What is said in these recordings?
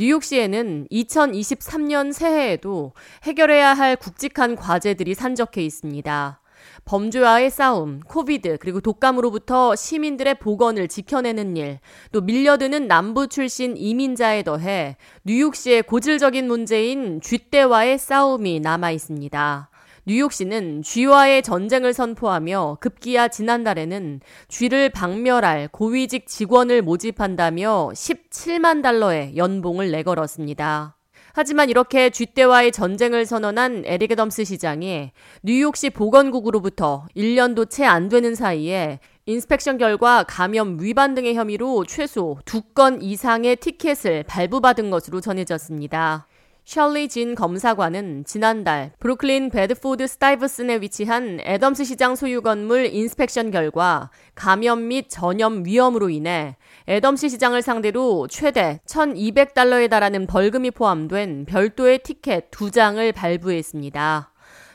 뉴욕시에는 2023년 새해에도 해결해야 할 굵직한 과제들이 산적해 있습니다. 범죄와의 싸움, 코비드, 그리고 독감으로부터 시민들의 보건을 지켜내는 일, 또 밀려드는 남부 출신 이민자에 더해 뉴욕시의 고질적인 문제인 쥐떼와의 싸움이 남아 있습니다. 뉴욕시는 쥐와의 전쟁을 선포하며 급기야 지난달에는 쥐를 박멸할 고위직 직원을 모집한다며 17만 달러의 연봉을 내걸었습니다. 하지만 이렇게 쥐떼와의 전쟁을 선언한 에릭 애덤스 시장이 뉴욕시 보건국으로부터 1년도 채 안 되는 사이에 inspection 결과 감염 위반 등의 혐의로 최소 2건 이상의 티켓을 발부받은 것으로 전해졌습니다. 셜리 진 검사관은 지난달 브루클린 베드포드 스타이브슨에 위치한 애덤스 시장 소유 건물 inspection 결과 감염 및 전염 위험으로 인해 애덤스 시장을 상대로 최대 1,200달러에 달하는 벌금이 포함된 별도의 티켓 2장을 발부했습니다.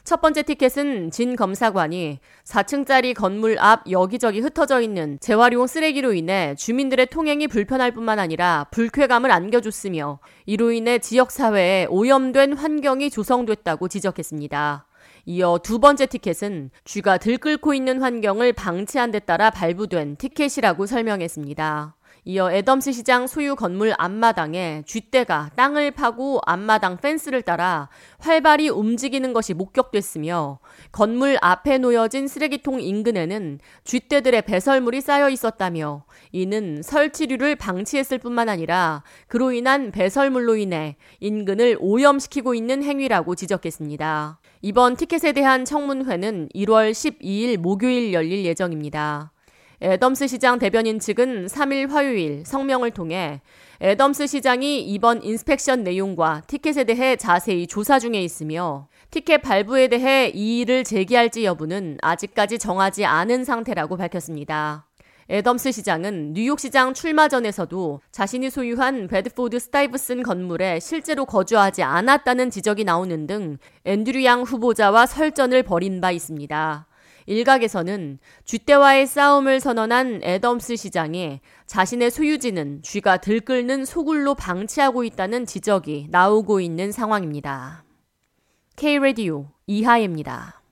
첫 번째 티켓은 진 검사관이 4층짜리 건물 앞 여기저기 흩어져 있는 재활용 쓰레기로 인해 주민들의 통행이 불편할 뿐만 아니라 불쾌감을 안겨줬으며 이로 인해 지역사회에 오염된 환경이 조성됐다고 지적했습니다. 이어 두 번째 티켓은 쥐가 들끓고 있는 환경을 방치한 데 따라 발부된 티켓이라고 설명했습니다. 이어 애덤스 시장 소유 건물 앞마당에 쥐떼가 땅을 파고 앞마당 펜스를 따라 활발히 움직이는 것이 목격됐으며 건물 앞에 놓여진 쓰레기통 인근에는 쥐떼들의 배설물이 쌓여 있었다며 이는 설치류를 방치했을 뿐만 아니라 그로 인한 배설물로 인해 인근을 오염시키고 있는 행위라고 지적했습니다. 이번 티켓에 대한 청문회는 1월 12일 목요일 열릴 예정입니다. 애덤스 시장 대변인 측은 3일 화요일 성명을 통해 애덤스 시장이 이번 inspection 내용과 티켓에 대해 자세히 조사 중에 있으며 티켓 발부에 대해 이의를 제기할지 여부는 아직까지 정하지 않은 상태라고 밝혔습니다. 애덤스 시장은 뉴욕 시장 출마 전에서도 자신이 소유한 베드포드 스타이브슨 건물에 실제로 거주하지 않았다는 지적이 나오는 등 앤드류 양 후보자와 설전을 벌인 바 있습니다. 일각에서는 쥐떼와의 싸움을 선언한 애덤스 시장이 자신의 소유지는 쥐가 들끓는 소굴로 방치하고 있다는 지적이 나오고 있는 상황입니다. K-Radio 이하예입니다.